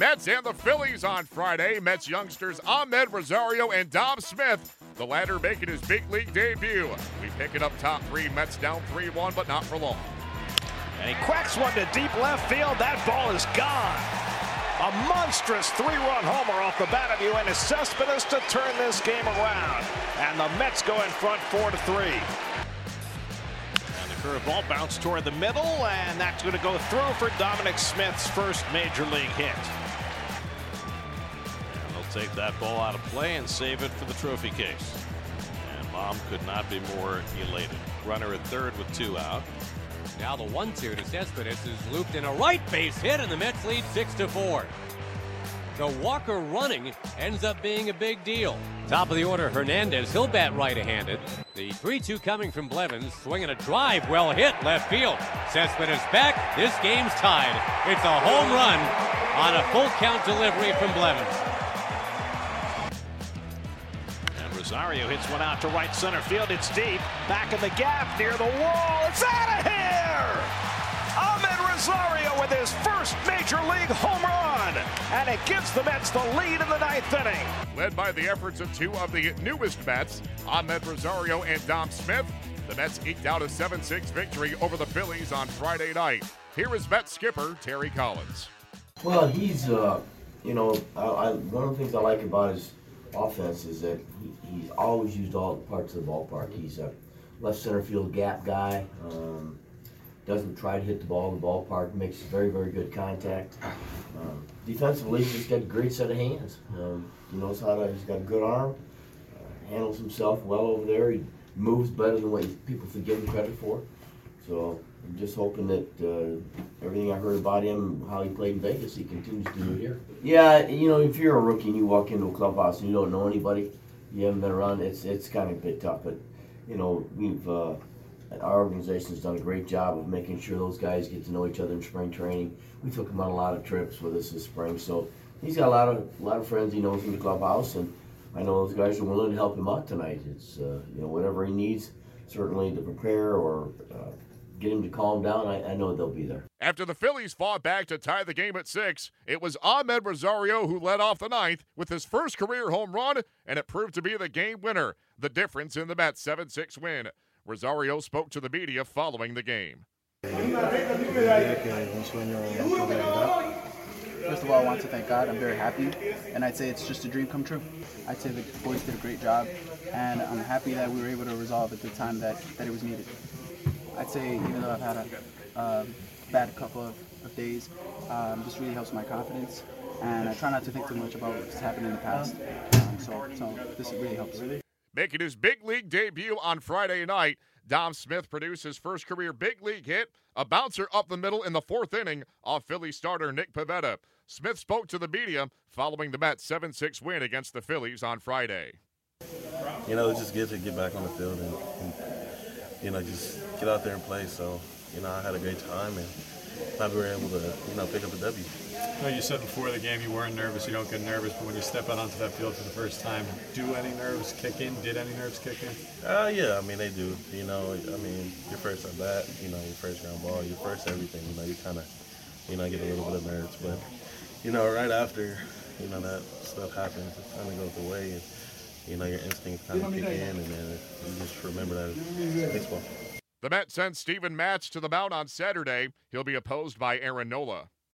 Mets and the Phillies on Friday. Mets youngsters Amed Rosario and Dom Smith, the latter making his big league debut. We pick it up top three. Mets down 3 1, but not for long. And he quacks one to deep left field. That ball is gone. A monstrous three-run homer off the bat of Yoenis Cespedes to turn this game around. And the Mets go in front four to three. And the curveball bounced toward the middle, and that's going to go through for Dominic Smith's first major league hit. Take that ball out of play and save it for the trophy case. And Mom could not be more elated. Runner at third with two out. Now the one-two to Cespedes is looped in a right base hit, and the Mets lead six to four. The Walker running ends up being a big deal. Top of the order, Hernandez. He'll bat right-handed. The 3-2 coming from Blevins, swinging a drive, well hit, left field. Cespedes back. This game's tied. It's a home run on a full count delivery from Blevins. Rosario hits one out to right center field. It's deep. Back in the gap near the wall. It's out of here! Amed Rosario with his first major league home run. And it gives the Mets the lead in the ninth inning. Led by the efforts of two of the newest Mets, Amed Rosario and Dom Smith, the Mets eked out a 7 6 victory over the Phillies on Friday night. Here is Mets skipper Terry Collins. Well, he's, uh, you know, I, I, one of the things I like about his offense is that he, he's always used all parts of the ballpark. He's a left center field gap guy. Um, doesn't try to hit the ball in the ballpark. Makes very, very good contact. Um, defensively, he's got a great set of hands. Um, he knows how to. He's got a good arm. Uh, handles himself well over there. He moves better than what people give him credit for. So I'm just hoping that uh, everything I heard about him, how he played in Vegas, he continues to do here. Yeah, you know, if you're a rookie and you walk into a clubhouse and you don't know anybody, you haven't been around, it's it's kind of a bit tough. But you know, we've uh, our organization has done a great job of making sure those guys get to know each other in spring training. We took him on a lot of trips with us this spring, so he's got a lot of a lot of friends he knows in the clubhouse, and I know those guys are willing to help him out tonight. It's uh, you know whatever he needs, certainly to prepare or. Uh, get him to calm down, I, I, know they'll be there. After the Phillies fought back to tie the game at six, it was Amed Rosario who led off the ninth with his first career home run, and it proved to be the game winner, the difference in the Mets' 7 6 win. Rosario spoke to the media following the game. First of all, I want to thank God. I'm very happy, and I'd say it's just a dream come true. I'd say the boys did a great job, and I'm happy that we were able to resolve at the time that, that it was needed. I'd say even though I've had a uh, bad couple of, of days, um, this really helps my confidence, and I try not to think too much about what's happened in the past. Um, so, so this really helps. Making his big league debut on Friday night, Dom Smith produced his first career big league hit, a bouncer up the middle in the fourth inning off Philly starter Nick Pivetta. Smith spoke to the media following the Mets' 7 6 win against the Phillies on Friday. You know, it's just good to get back on the field and, and you know, just get out there and play. So, you know, I had a great time and glad we were able to, you know, pick up the W. Well, you said before the game you weren't nervous. You don't get nervous, but when you step out onto that field for the first time, do any nerves kick in? Did any nerves kick in? Uh, yeah, I mean they do. You know, I mean your first at bat, you know, your first ground ball, your first everything. You know, you kind of, you know, get a little bit of nerves, but you know, right after, you know, that stuff happens, it kind of goes away, and you know, your instincts kind of kick in, and then you just remember that it's baseball. The Mets sent Steven Matz to the mound on Saturday. He'll be opposed by Aaron Nola.